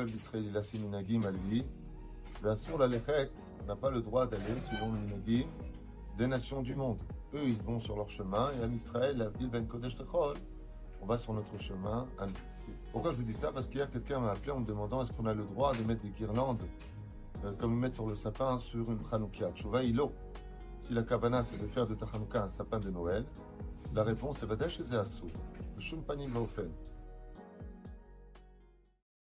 peuple d'Israël, il a ses minagim à lui. Sur la lechet n'a pas le droit d'aller selon les minagim des nations du monde. Eux, ils vont sur leur chemin, et en Israël, la ville Ben Kodesh Techol, on va sur notre chemin. Pourquoi je vous dis ça? Parce qu'hier, quelqu'un m'a appelé en me demandant est-ce qu'on a le droit de mettre des guirlandes, euh, comme ils mettent sur le sapin, sur une Hanoukia? Chouva ilo. Si la kavana, c'est de faire de ta un sapin de Noël, la réponse est Vadesh et Le Shum Panim